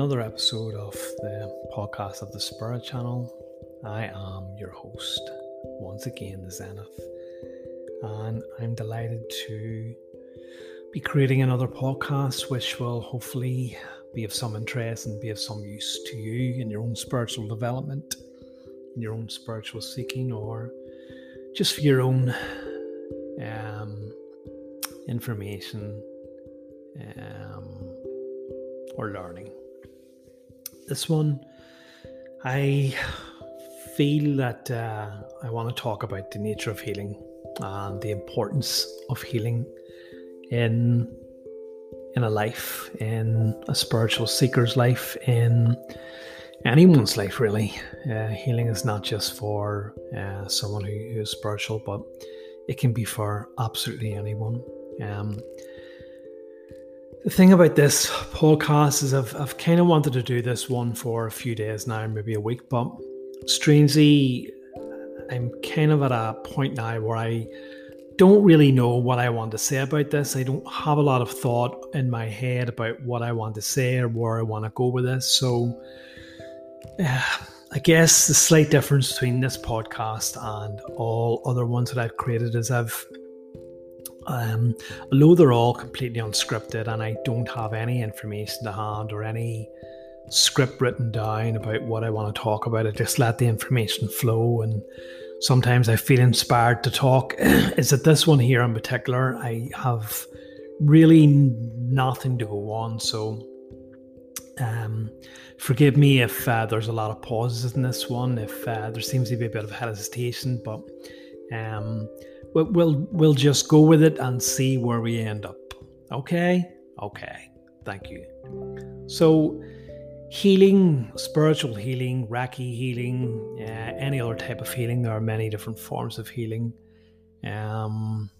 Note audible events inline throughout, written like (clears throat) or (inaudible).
another episode of the podcast of the Spirit Channel. I am your host, once again, the Zenith, and I'm delighted to be creating another podcast which will hopefully be of some interest and be of some use to you in your own spiritual development, in your own spiritual seeking, or just for your own um, information um, or learning. This one, I feel that uh, I want to talk about the nature of healing and the importance of healing in in a life, in a spiritual seeker's life, in anyone's life, really. Uh, healing is not just for uh, someone who, who is spiritual, but it can be for absolutely anyone. Um, the thing about this podcast is I've, I've kind of wanted to do this one for a few days now, maybe a week, but strangely, I'm kind of at a point now where I don't really know what I want to say about this. I don't have a lot of thought in my head about what I want to say or where I want to go with this. So, uh, (sighs) I guess the slight difference between this podcast and all other ones that I've created is I've um, although they're all completely unscripted and I don't have any information to hand or any script written down about what I want to talk about, I just let the information flow and sometimes I feel inspired to talk. (clears throat) is that this one here in particular, I have really nothing to go on. So um, forgive me if uh, there's a lot of pauses in this one, if uh, there seems to be a bit of hesitation, but um, we'll, we'll we'll just go with it and see where we end up. Okay, okay. Thank you. So, healing, spiritual healing, Reiki healing, uh, any other type of healing. There are many different forms of healing. Um,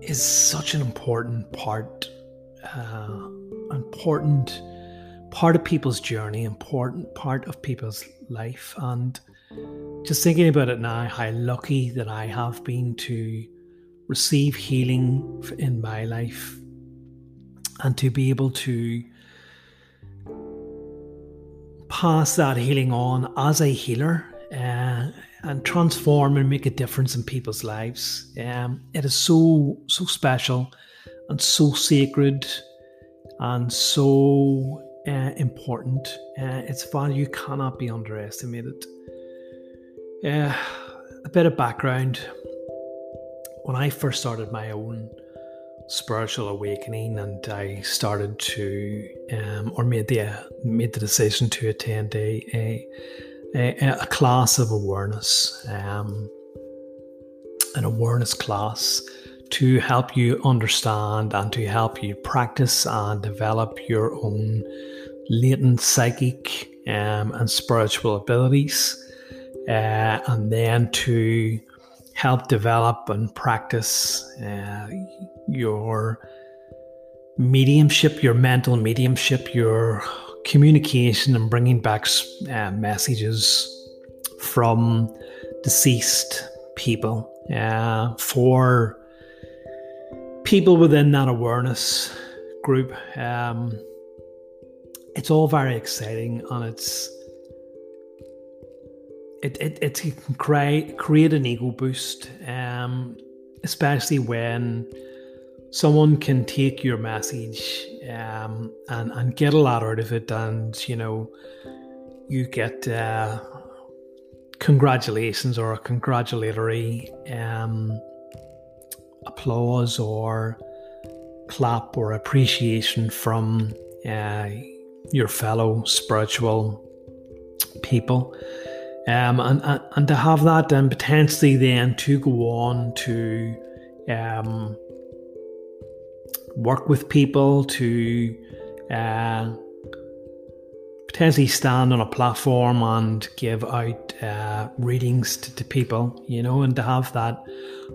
is such an important part, uh, important part of people's journey, important part of people's life, and just thinking about it now, how lucky that I have been to receive healing in my life and to be able to pass that healing on as a healer uh, and transform and make a difference in people's lives. Um, it is so so special and so sacred and so uh, important. Uh, its value cannot be underestimated. Yeah, a bit of background. When I first started my own spiritual awakening, and I started to, um, or made the uh, made the decision to attend a a, a, a class of awareness, um, an awareness class to help you understand and to help you practice and develop your own latent psychic um, and spiritual abilities uh, and then to help develop and practice uh, your mediumship, your mental mediumship, your communication, and bringing back uh, messages from deceased people uh, for people within that awareness group. Um, it's all very exciting and it's it, it, it can create, create an ego boost, um, especially when someone can take your message um, and, and get a lot out of it, and you know, you get uh, congratulations or a congratulatory um, applause or clap or appreciation from uh, your fellow spiritual people. Um, and, and, to have that and potentially then to go on to um, work with people to uh, potentially stand on a platform and give out uh, readings to, to, people, you know, and to have that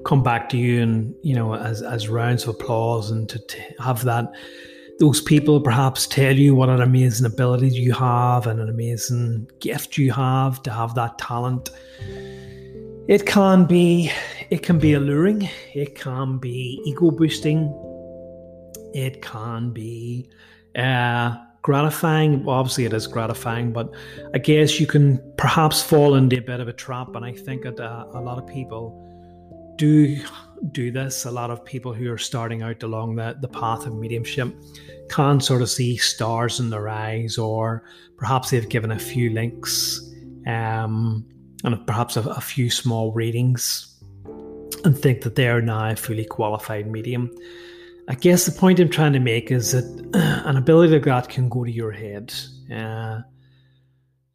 come back to you and, you know, as, as rounds of applause and to, to have that those people perhaps tell you what an amazing ability you have and an amazing gift you have to have that talent. it can be it can be alluring, it can be ego boosting, it can be uh, gratifying. Obviously, it is gratifying, but I guess you can perhaps fall into a bit of a trap. And I think that uh, a lot of people do do this. A lot of people who are starting out along the, the path of mediumship can sort of see stars in their eyes, or perhaps they've given a few links um, and perhaps a, a few small readings and think that they are now a fully qualified medium. I guess the point I'm trying to make is that (clears throat) an ability like that can go to your head. Uh,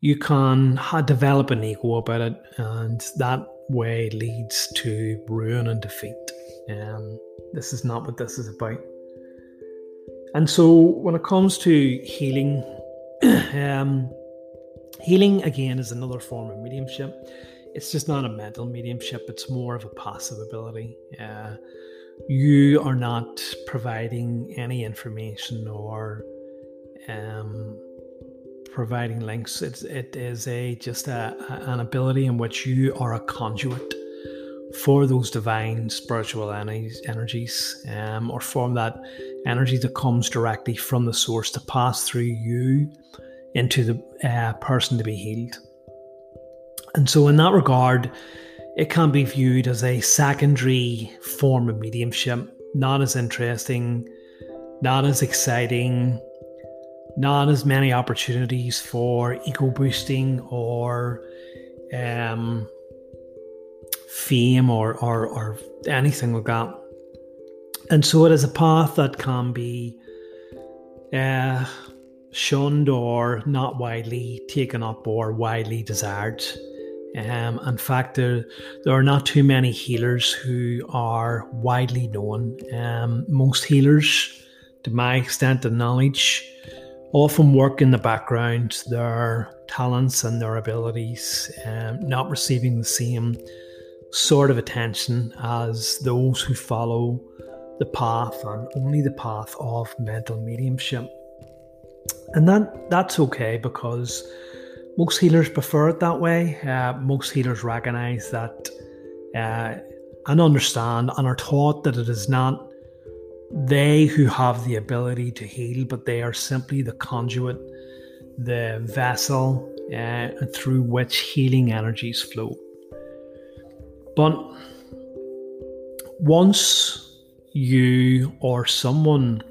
you can develop an ego about it, and that way leads to ruin and defeat. Um, this is not what this is about. And so, when it comes to healing, (clears throat) um, healing again is another form of mediumship. It's just not a mental mediumship, it's more of a passive ability. Uh, you are not providing any information or um, providing links. It's, it is a just a, an ability in which you are a conduit for those divine spiritual energies, um, or form that energy that comes directly from the source to pass through you into the uh, person to be healed. And so, in that regard, it can be viewed as a secondary form of mediumship, not as interesting, not as exciting, not as many opportunities for ego boosting or um, fame or, or, or anything like that. And so it is a path that can be uh, shunned or not widely taken up or widely desired. Um, in fact, there, there are not too many healers who are widely known. Um, most healers, to my extent of knowledge, often work in the background, their talents and their abilities um, not receiving the same sort of attention as those who follow the path and only the path of mental mediumship. And that that's okay because most healers prefer it that way. Uh, most healers recognize that uh, and understand and are taught that it is not they who have the ability to heal, but they are simply the conduit, the vessel uh, through which healing energies flow. But once you or someone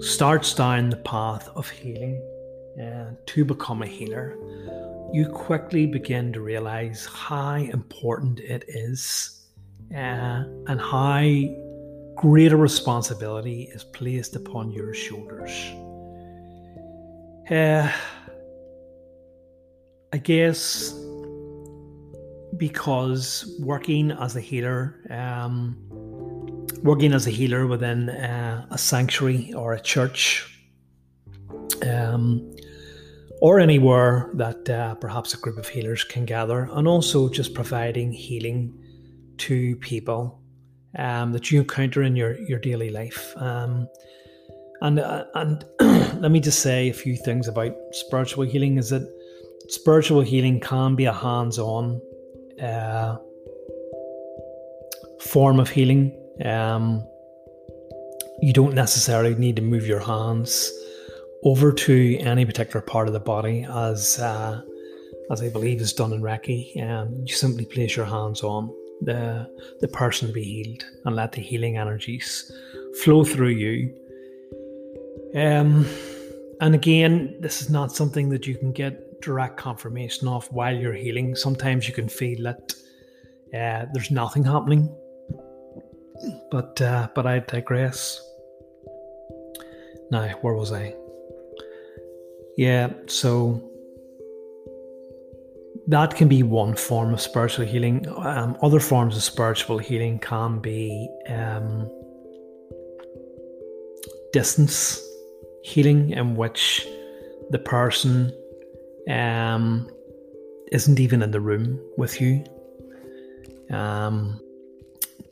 starts down the path of healing, uh, to become a healer, you quickly begin to realize how important it is uh, and how great a responsibility is placed upon your shoulders. Uh, I guess because working as a healer, um, working as a healer within uh, a sanctuary or a church, um, or anywhere that uh, perhaps a group of healers can gather, and also just providing healing to people um, that you encounter in your, your daily life. Um, and uh, and (clears throat) let me just say a few things about spiritual healing. Is that spiritual healing can be a hands-on uh, form of healing. Um, you don't necessarily need to move your hands over to any particular part of the body, as uh, as I believe is done in Reiki. Um, you simply place your hands on the the person be healed and let the healing energies flow through you. Um, and again, this is not something that you can get direct confirmation of while you're healing. Sometimes you can feel that uh, there's nothing happening, but uh, but I digress. Now, where was I? Yeah, so that can be one form of spiritual healing. Um, other forms of spiritual healing can be um, distance healing, in which the person um, isn't even in the room with you. Um,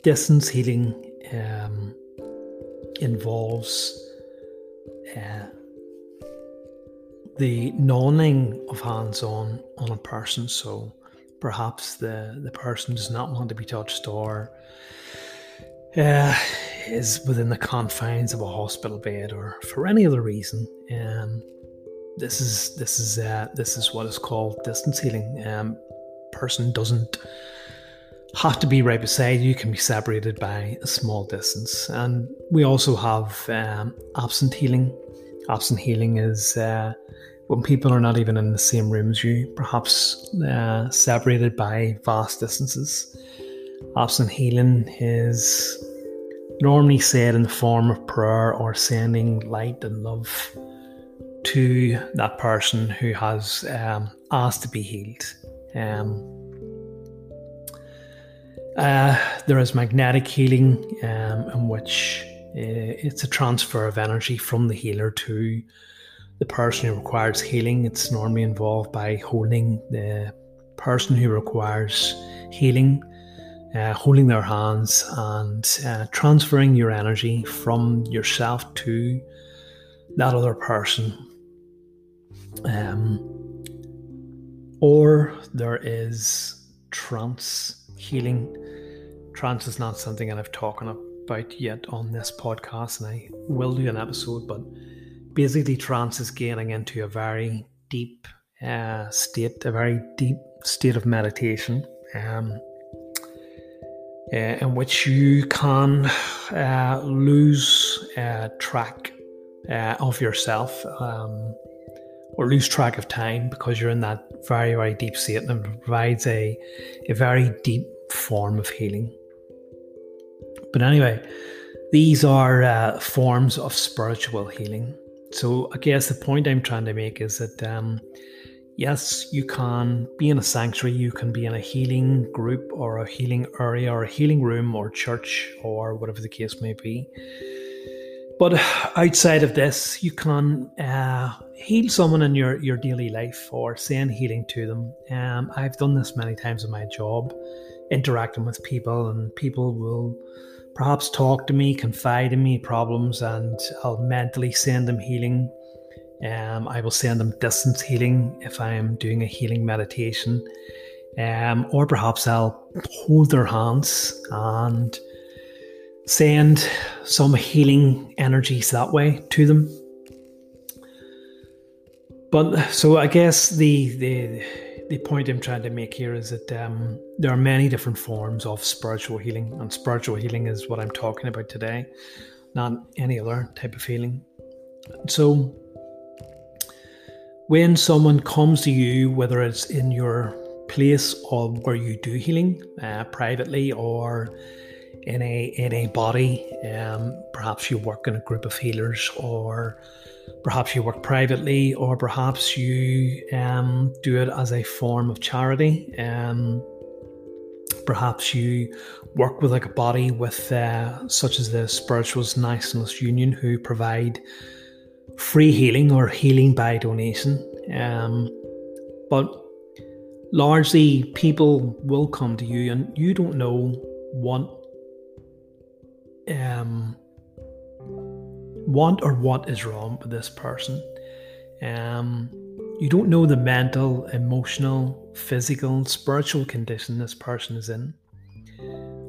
distance healing um, involves uh, the noning of hands on on a person. So perhaps the, the person does not want to be touched or uh, is within the confines of a hospital bed or for any other reason. Um, this is this is uh, this is what is called distance healing. Um, person doesn't have to be right beside you; can be separated by a small distance. And we also have um, absent healing. Absent healing is uh, when people are not even in the same room as you, perhaps uh, separated by vast distances. Absent healing is normally said in the form of prayer or sending light and love to that person who has um, asked to be healed. Um, uh, there is magnetic healing, um, in which uh, it's a transfer of energy from the healer to the person who requires healing. It's normally involved by holding the person who requires healing, uh, holding their hands and uh, transferring your energy from yourself to that other person um, or there is trance healing. Trance is not something that I've talked about yet on this podcast, and I will do an episode. But basically, trance is getting into a very deep uh, state, a very deep state of meditation, um, uh, in which you can uh, lose uh, track uh, of yourself. Um, or lose track of time because you're in that very, very deep state and it provides a, a very deep form of healing. But anyway, these are uh, forms of spiritual healing. So I guess the point I'm trying to make is that um, yes, you can be in a sanctuary, you can be in a healing group or a healing area or a healing room or church or whatever the case may be. But outside of this, you can uh, heal someone in your, your daily life or send healing to them. Um, I've done this many times in my job, interacting with people, and people will perhaps talk to me, confide in me problems, and I'll mentally send them healing. Um, I will send them distance healing if I am doing a healing meditation. Um, or perhaps I'll hold their hands and send some healing energies that way to them. But so I guess the the the point I'm trying to make here is that um, there are many different forms of spiritual healing, and spiritual healing is what I'm talking about today, not any other type of healing. So when someone comes to you, whether it's in your place or where you do healing uh, privately or in a in a body. Um, perhaps you work in a group of healers, or perhaps you work privately, or perhaps you um, do it as a form of charity. Um, perhaps you work with like a body with uh, such as the Spiritualist Nationalist Union, who provide free healing or healing by donation. Um, but largely, people will come to you, and you don't know what um, want or what is wrong with this person. Um, you don't know the mental, emotional, physical, spiritual condition this person is in.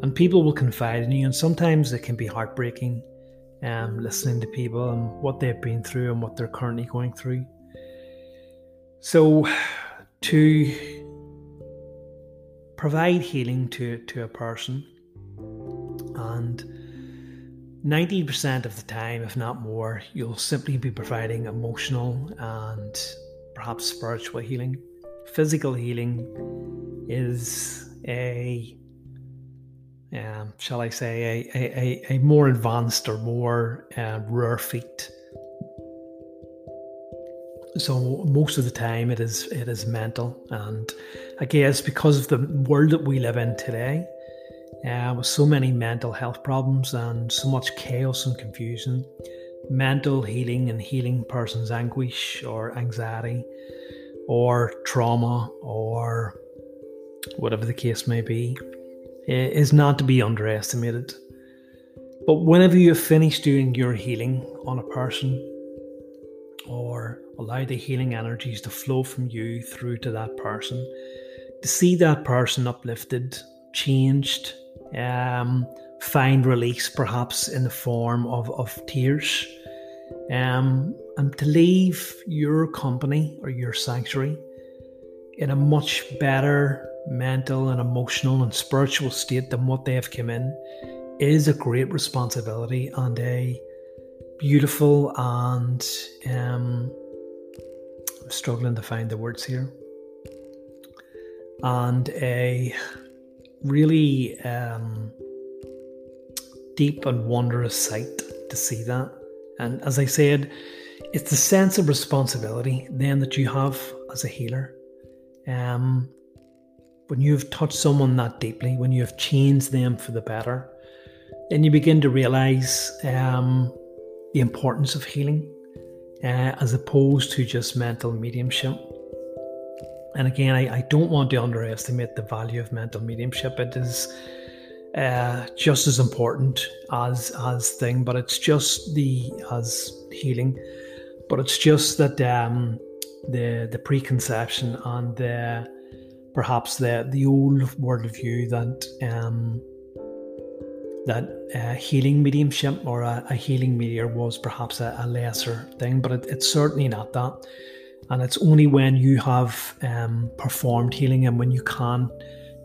And people will confide in you, and sometimes it can be heartbreaking um, listening to people and what they've been through and what they're currently going through. So, to provide healing to, to a person and 90% of the time, if not more, you'll simply be providing emotional and perhaps spiritual healing. Physical healing is a, um, shall I say, a, a, a more advanced or more uh, rare feat. So most of the time, it is it is mental, and I guess because of the world that we live in today, uh, with so many mental health problems and so much chaos and confusion, mental healing and healing person's anguish or anxiety or trauma or whatever the case may be is not to be underestimated. But whenever you have finished doing your healing on a person or allow the healing energies to flow from you through to that person, to see that person uplifted, changed, um, find release perhaps in the form of, of tears, um, and to leave your company or your sanctuary in a much better mental and emotional and spiritual state than what they have come in is a great responsibility and a beautiful and um, I'm struggling to find the words here and a really um, deep and wondrous sight to see that and as I said it's the sense of responsibility then that you have as a healer um, when you've touched someone that deeply, when you have changed them for the better, then you begin to realize um, the importance of healing uh, as opposed to just mental mediumship. And again, I, I, don't want to underestimate the value of mental mediumship. It is uh, just as important as as thing, but it's just the as healing. But it's just that um, the the preconception and the perhaps the the old worldview that um, that uh, healing mediumship or a, a, healing meteor was perhaps a, a lesser thing, but it, it's certainly not that. And it's only when you have um, performed healing and when you can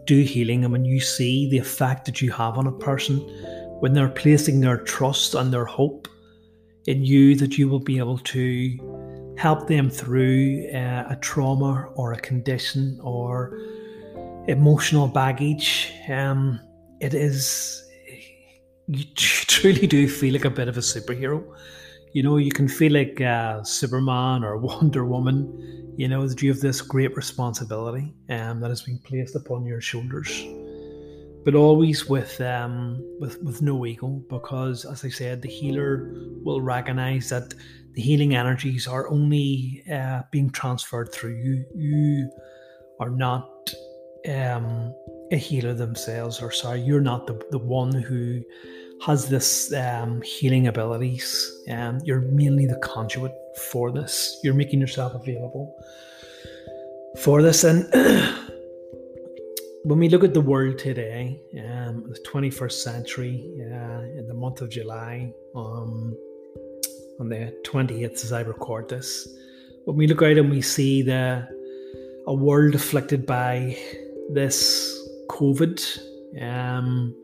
do healing and when you see the effect that you have on a person, when they're placing their trust and their hope in you, that you will be able to help them through uh, a trauma or a condition or emotional baggage. Um, it is, you (laughs) truly do feel like a bit of a superhero. You know, you can feel like uh, Superman or (laughs) Wonder Woman, you know, that you have this great responsibility um, that has been placed upon your shoulders. But always with um, with with no ego, because as I said, the healer will recognize that the healing energies are only uh, being transferred through you. You are not um, a healer themselves, or sorry, you're not the, the one who has this um, healing abilities. Um, you're mainly the conduit for this. You're making yourself available for this. And (clears throat) when we look at the world today, um, the 21st century, uh, in the month of July, um, on the 28th as I record this. When we look out and we see the a world afflicted by this COVID, um,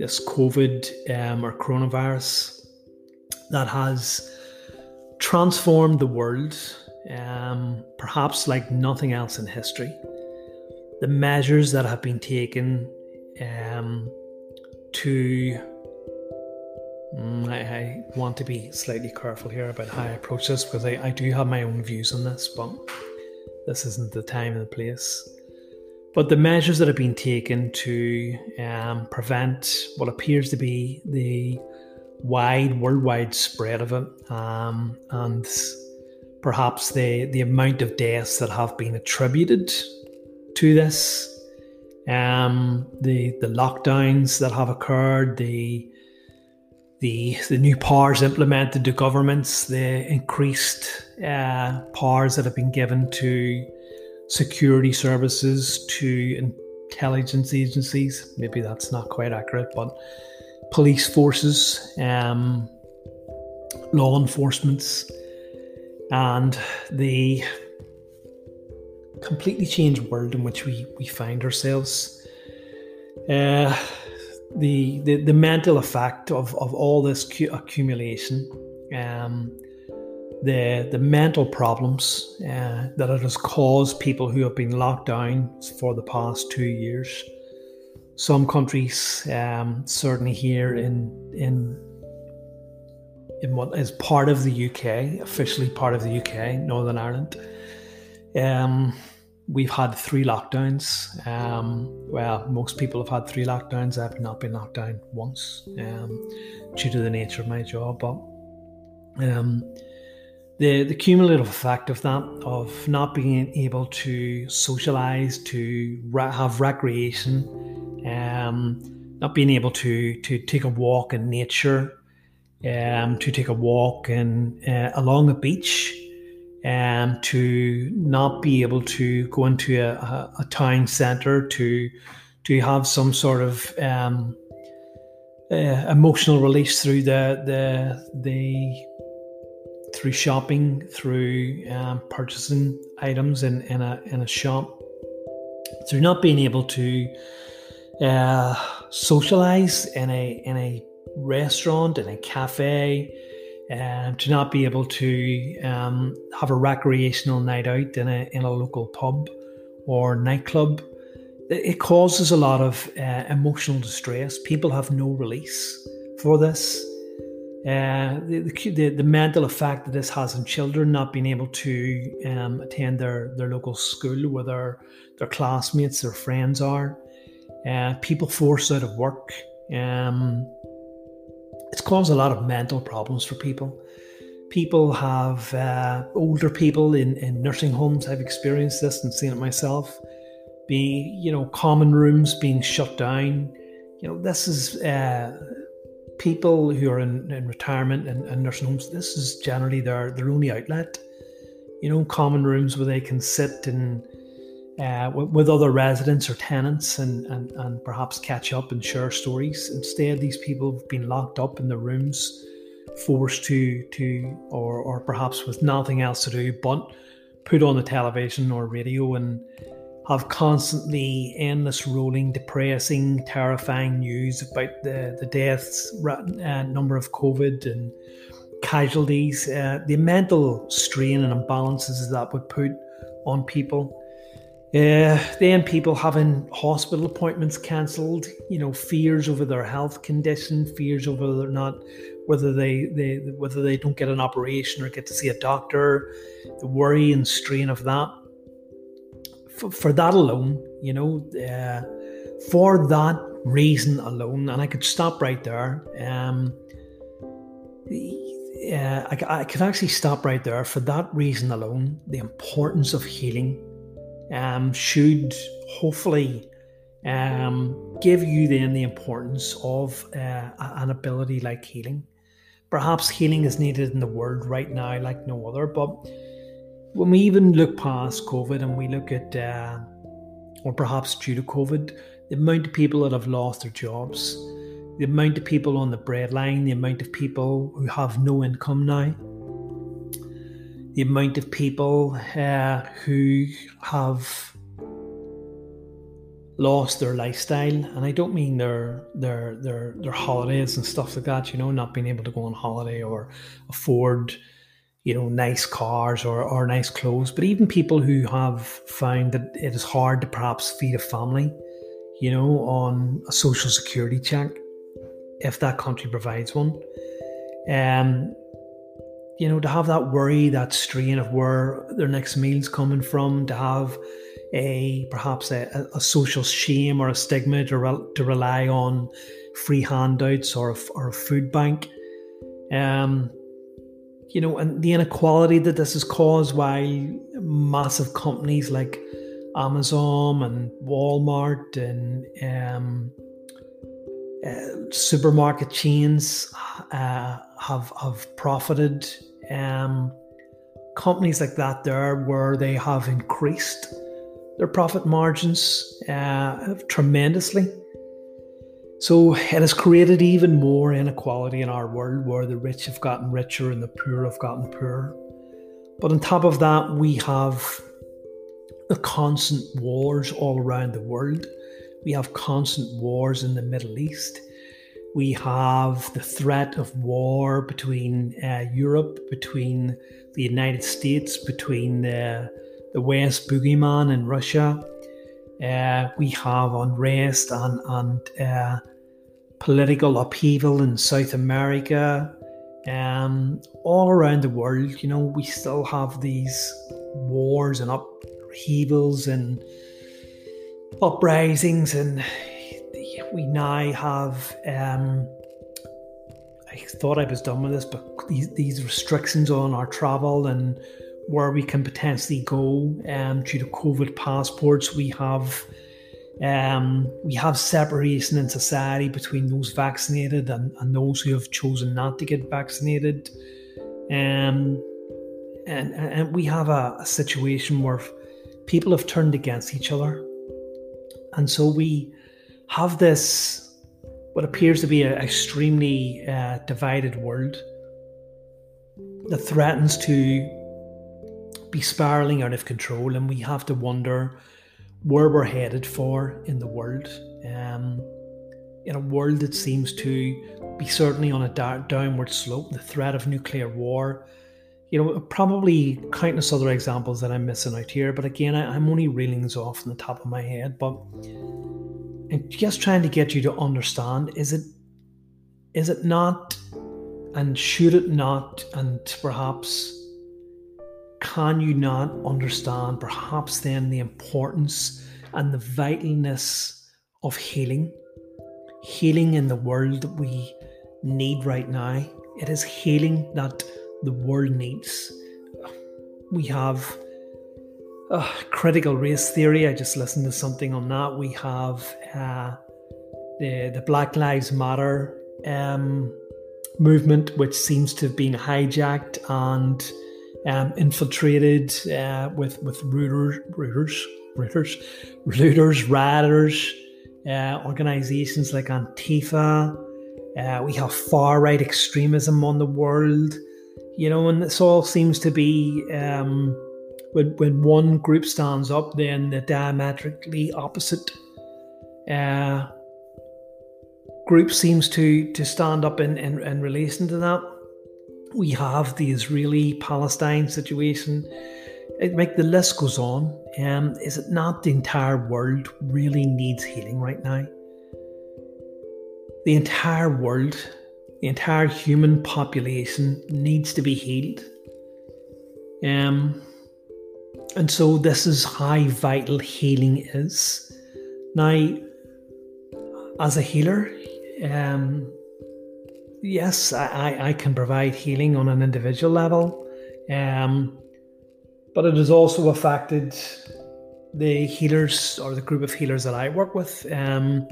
this COVID um, or coronavirus that has transformed the world, um, perhaps like nothing else in history. The measures that have been taken um, to Mm, I, I, want to be slightly careful here about how I approach this because I, I do have my own views on this, but this isn't the time and the place. But the measures that have been taken to um, prevent what appears to be the wide, worldwide spread of it, um, and perhaps the, the amount of deaths that have been attributed to this, um, the the lockdowns that have occurred, the the the new powers implemented to governments, the increased uh, powers that have been given to security services, to intelligence agencies. Maybe that's not quite accurate, but police forces, um, law enforcements, and the completely changed world in which we, we find ourselves. Uh, the, the, the mental effect of, of all this cu- accumulation, um, the, the mental problems uh, that it has caused people who have been locked down for the past two years. Some countries, um, certainly here in, in, in what is part of the UK, officially part of the UK, Northern Ireland, um, we've had three lockdowns. Um, well, most people have had three lockdowns. I've not been locked down once um, due to the nature of my job. But um, the the cumulative effect of that, of not being able to socialize, to ra- have recreation, um, not being able to to take a walk in nature, um, to take a walk in uh, along a beach um, to not be able to go into a, a, a town centre to to have some sort of um, uh, emotional release through the the the through shopping, through um, purchasing items in, in a in a shop, through not being able to uh, socialize in a in a restaurant, in a cafe, um, to not be able to um, have a recreational night out in a in a local pub or nightclub. It causes a lot of uh, emotional distress. People have no release for this. The, the, the, mental effect that this has on children not being able to um, attend their, their local school where their, their classmates, their friends are, uh, people forced out of work. Um, it's caused a lot of mental problems for people. People have uh, older people in, in nursing homes. I've experienced this and seen it myself. Be you know common rooms being shut down. You know this is uh, people who are in, in retirement and, and, nursing homes, this is generally their, their only outlet. You know, common rooms where they can sit and uh, with, with, other residents or tenants and, and, and perhaps catch up and share stories. Instead, these people have been locked up in their rooms, forced to to or or perhaps with nothing else to do but put on the television or radio and have constantly endless rolling, depressing, terrifying news about the, the deaths, uh, number of COVID and casualties, uh, the mental strain and imbalances that would put on people. Uh, then people having hospital appointments cancelled, you know, fears over their health condition, fears over whether or not whether they, they whether they don't get an operation or get to see a doctor, the worry and strain of that for, for that alone, you know, uh, for that reason alone, and I could stop right there. Um, uh, I, I could actually stop right there. For that reason alone, the importance of healing um, should hopefully um, give you then the importance of uh, an ability like healing. Perhaps healing is needed in the world right now like no other, but when we even look past COVID and we look at, uh, or perhaps due to COVID, the amount of people that have lost their jobs, the amount of people on the breadline, the amount of people who have no income now, the amount of people uh, who have lost their lifestyle, and I don't mean their their their their holidays and stuff like that. You know, not being able to go on holiday or afford you know, nice cars or, or nice clothes, but even people who have found that it is hard to perhaps feed a family, you know, on a social security check, if that country provides one. Um, you know, to have that worry, that strain of where their next meal's coming from, to have a perhaps a, a social shame or a stigma to, re- to rely on free handouts or a, or a food bank. Um, you know, and the inequality that this has caused why massive companies like Amazon and Walmart and um, uh, supermarket chains uh, have have profited. Um, companies like that there where they have increased their profit margins uh, tremendously. So it has created even more inequality in our world where the rich have gotten richer and the poor have gotten poorer. But on top of that, we have the constant wars all around the world. We have constant wars in the Middle East. We have the threat of war between uh, Europe, between the United States, between the, the West boogeyman in Russia. Uh, we have unrest and, and uh, political upheaval in South America, um, all around the world. You know, we still have these wars and upheavals and uprisings, and we now have. Um, I thought I was done with this, but these, these restrictions on our travel and where we can potentially go um, due to COVID passports, we have um, we have separation in society between those vaccinated and, and those who have chosen not to get vaccinated. Um, and, and we have a, a situation where people have turned against each other. And so we have this what appears to be an extremely uh, divided world that threatens to be spiraling out of control, and we have to wonder where we're headed for in the world. Um, in a world that seems to be certainly on a da- downward slope, the threat of nuclear war. You know, probably countless other examples that I'm missing out here, but again, I, I'm only reeling these off on the top of my head. But just trying to get you to understand is it is it not and should it not and perhaps can you not understand perhaps then the importance and the vitalness of healing healing in the world that we need right now it is healing that the world needs we have uh, critical race theory. I just listened to something on that. We have uh, the the Black Lives Matter um, movement, which seems to have been hijacked and um, infiltrated uh, with with rooters, rooters, rooters, looters, rioters, uh, organizations like Antifa. Uh, we have far right extremism on the world, you know, and this all seems to be. Um, when, when one group stands up, then the diametrically opposite uh, group seems to, to stand up in, in, in relation to that. We have the Israeli Palestine situation. It make the list goes on. Um, is it not the entire world really needs healing right now? The entire world, the entire human population needs to be healed. Um, and so this is how vital healing is. Now, as a healer, um, yes, I, I can provide healing on an individual level, um, but it has also affected the healers or the group of healers that I work with. Um,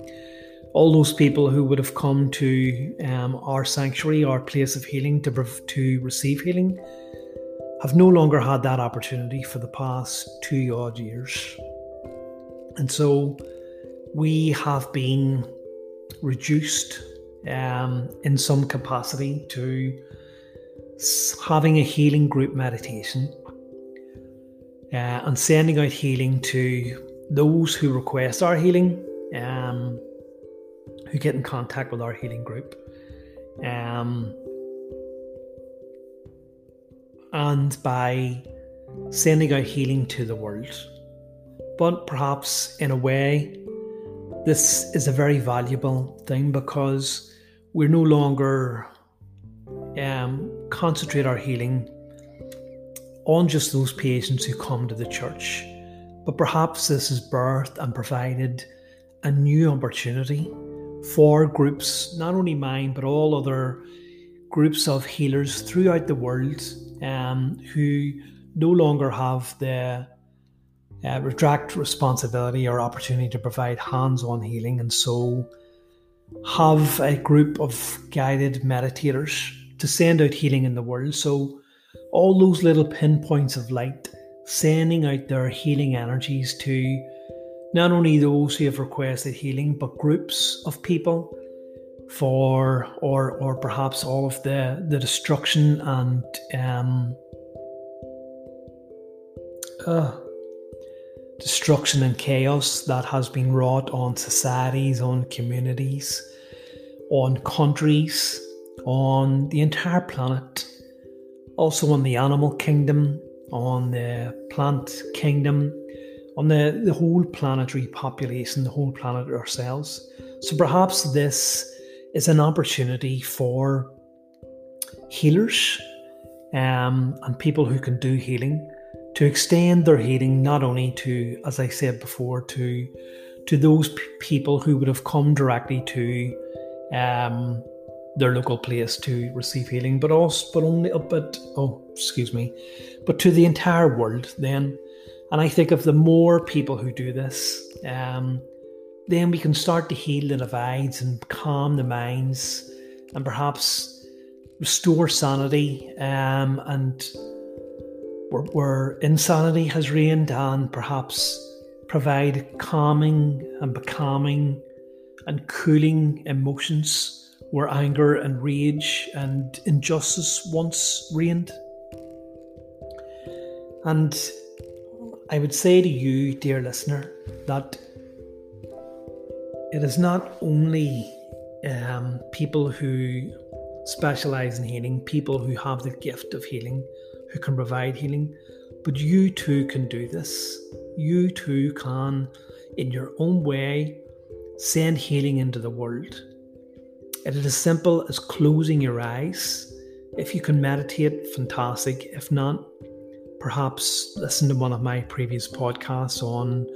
all those people who would have come to um, our sanctuary, our place of healing, to to receive healing, have no longer had that opportunity for the past two odd years. And so we have been reduced um, in some capacity to having a healing group meditation uh, and sending out healing to those who request our healing, um, who get in contact with our healing group. Um, and by sending out healing to the world. But perhaps in a way, this is a very valuable thing because we're no longer um, concentrate our healing on just those patients who come to the church. But perhaps this has birthed and provided a new opportunity for groups, not only mine, but all other groups of healers throughout the world um, who no longer have the uh, retract responsibility or opportunity to provide hands on healing, and so have a group of guided meditators to send out healing in the world. So, all those little pinpoints of light sending out their healing energies to not only those who have requested healing, but groups of people for or or perhaps all of the the destruction and um, uh, destruction and chaos that has been wrought on societies, on communities, on countries, on the entire planet, also on the animal kingdom, on the plant kingdom, on the, the whole planetary population, the whole planet ourselves. So perhaps this is an opportunity for healers um, and people who can do healing to extend their healing not only to, as I said before, to to those p- people who would have come directly to um, their local place to receive healing, but also, but only, but oh, excuse me, but to the entire world. Then, and I think of the more people who do this, um, then we can start to heal the divides and calm the minds and perhaps restore sanity um, and where, where insanity has reigned and perhaps provide calming and becalming and cooling emotions where anger and rage and injustice once reigned. And I would say to you, dear listener, that it is not only um, people who specialize in healing, people who have the gift of healing, who can provide healing, but you too can do this. You too can, in your own way, send healing into the world. It is as simple as closing your eyes. If you can meditate, fantastic. If not, perhaps listen to one of my previous podcasts on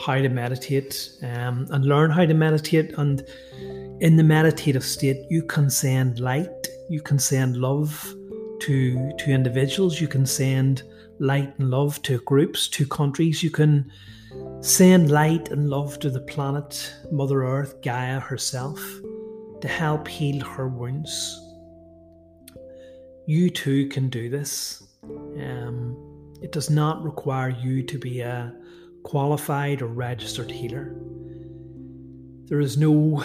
how to meditate um, and learn how to meditate. And in the meditative state, you can send light, you can send love to to individuals, you can send light and love to groups, to countries. You can send light and love to the planet, Mother Earth, Gaia herself, to help heal her wounds. You too can do this. Um, it does not require you to be a qualified or registered healer. There is no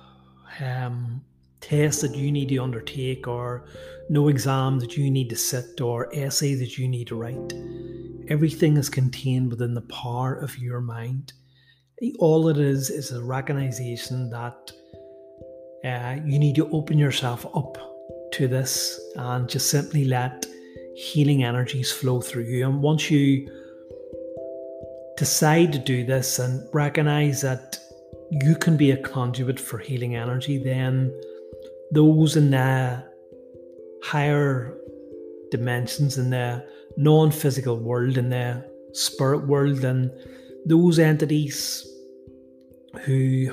(sighs) um, test that you need to undertake or no exam that you need to sit or essay that you need to write. Everything is contained within the power of your mind. All it is is a recognition that uh, you need to open yourself up to this and just simply let healing energies flow through you. And once you decide to do this and recognize that you can be a conduit for healing energy, then those in the higher dimensions, in the non physical world, in the spirit world, and those entities who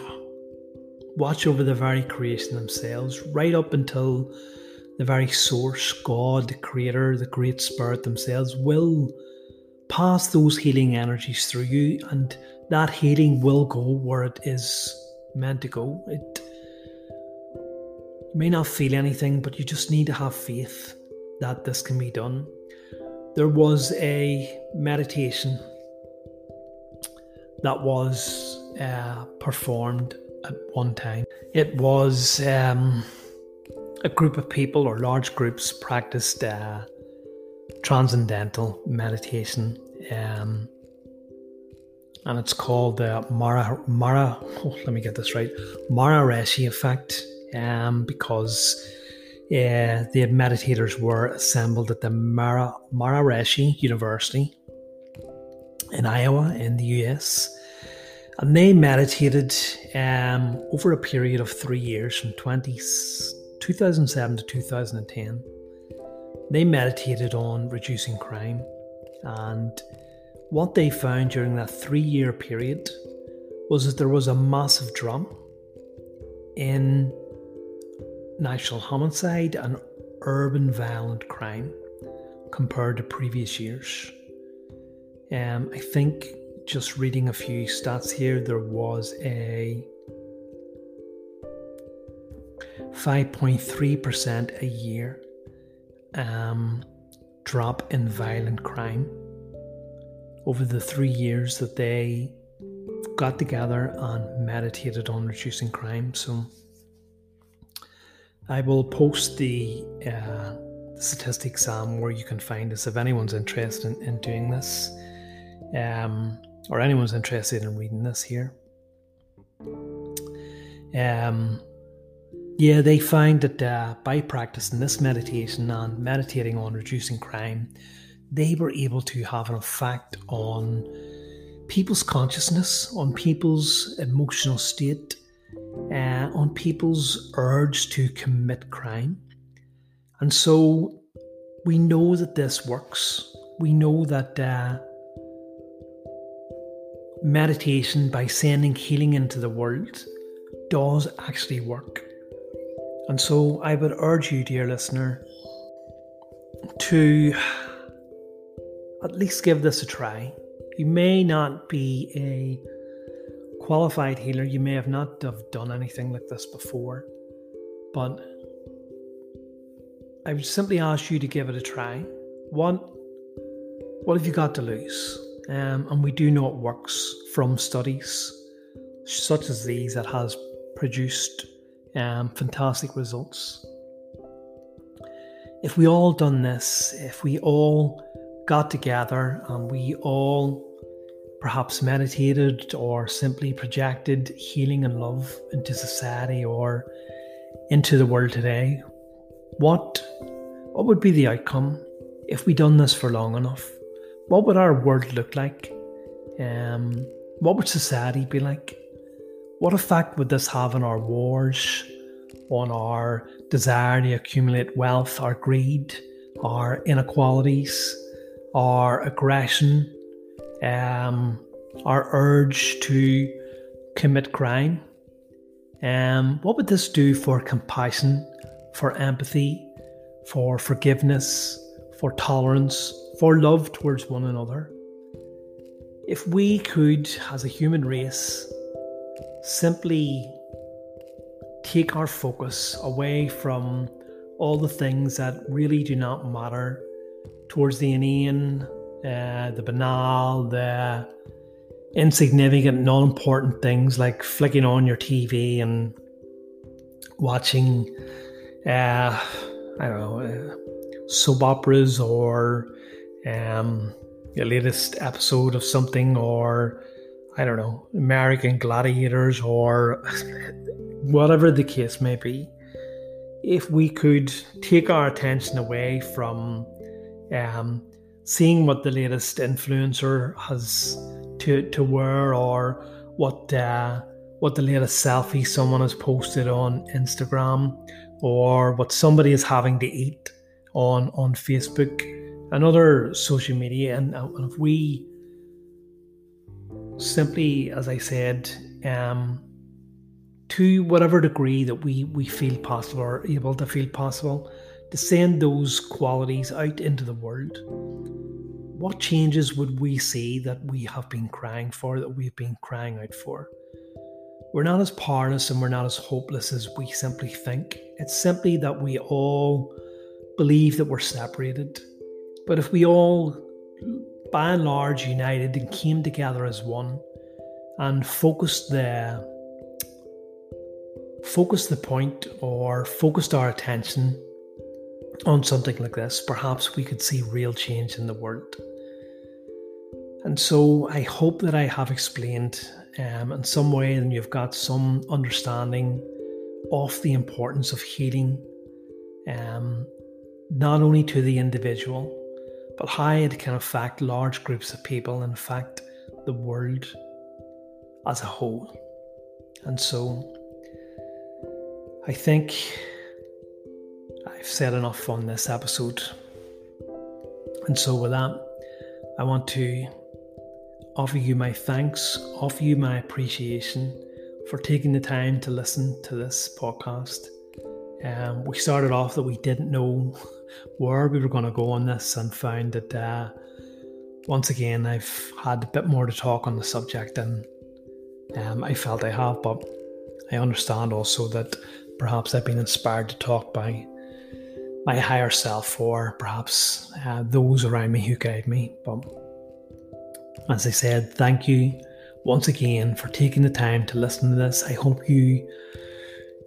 watch over the very creation themselves, right up until the very source, God, the creator, the great spirit themselves, will pass those healing energies through you, and that healing will go where it is meant to go. It you may not feel anything, but you just need to have faith that this can be done. There was a meditation that was uh, performed at one time. It was um, a group of people or large groups practiced uh, transcendental meditation. Um, and it's called the Mara, Mara, oh, (laughs) let me get this right, Maharishi effect um, because uh, the meditators were assembled at the Mara, Maharishi University in Iowa in the US. And they meditated um, over a period of three years from 20, 2007 to 2010. They meditated on reducing crime. And what they found during that three year period was that there was a massive drop in national homicide and urban violent crime compared to previous years. Um, I think just reading a few stats here, there was a 5.3% a year um, drop in violent crime over the three years that they got together and meditated on reducing crime. So I will post the, uh, statistics um, where you can find this if anyone's interested in, in doing this um, or anyone's interested in reading this here. Um, yeah, they find that uh, by practicing this meditation and meditating on reducing crime, they were able to have an effect on people's consciousness, on people's emotional state, uh, on people's urge to commit crime. And so we know that this works. We know that uh, meditation, by sending healing into the world, does actually work. And so I would urge you, dear listener, to at least give this a try. You may not be a qualified healer, you may have not have done anything like this before, but I would simply ask you to give it a try. What what have you got to lose? Um, and we do know it works from studies such as these that has produced um, fantastic results. If we all done this, if we all got together and we all perhaps meditated or simply projected healing and love into society or into the world today, what what would be the outcome if we done this for long enough? What would our world look like? Um, what would society be like? What effect would this have on our wars, on our desire to accumulate wealth, our greed, our inequalities, our aggression, um, our urge to commit crime? Um, what would this do for compassion, for empathy, for forgiveness, for tolerance, for love towards one another? If we could, as a human race, simply take our focus away from all the things that really do not matter towards the inane, uh, the banal, the insignificant, non important things like flicking on your TV and watching, uh, I don't know, uh, soap operas or um, the latest episode of something or I don't know, American Gladiators or (laughs) whatever the case may be, if we could take our attention away from um, seeing what the latest influencer has to, to wear or what uh, what the latest selfie someone has posted on Instagram or what somebody is having to eat on on Facebook and other social media. And, and if we simply, as I said, um, to whatever degree that we, we feel possible or able to feel possible, to send those qualities out into the world. What changes would we see that we have been crying for, that we've been crying out for? We're not as powerless and we're not as hopeless as we simply think. It's simply that we all believe that we're separated. But if we all by and large united and came together as one and focused the focused the point or focused our attention on something like this, perhaps we could see real change in the world. And so I hope that I have explained um, in some way and you've got some understanding of the importance of healing, um, not only to the individual, but how it can affect large groups of people, in fact, the world as a whole. And so I think I've said enough on this episode. And so, with that, I want to offer you my thanks, offer you my appreciation for taking the time to listen to this podcast. Um, we started off that we didn't know where we were going to go on this and found that uh, once again I've had a bit more to talk on the subject than um, I felt I have, but I understand also that perhaps I've been inspired to talk by my higher self or perhaps uh, those around me who guide me. But as I said, thank you once again for taking the time to listen to this. I hope you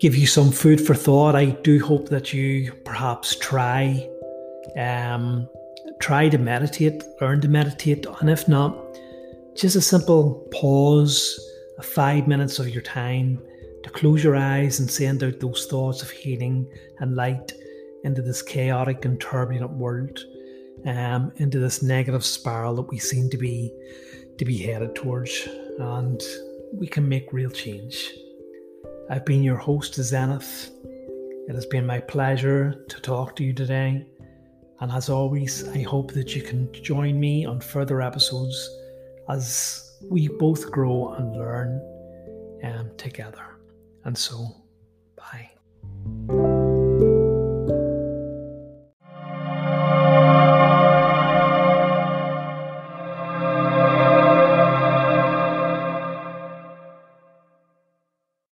give you some food for thought. I do hope that you perhaps try um, try to meditate, learn to meditate, and if not, just a simple pause, five minutes of your time to close your eyes and send out those thoughts of healing and light into this chaotic and turbulent world, um, into this negative spiral that we seem to be to be headed towards, and we can make real change. I've been your host, Zenith. It has been my pleasure to talk to you today. And as always, I hope that you can join me on further episodes as we both grow and learn um, together. And so.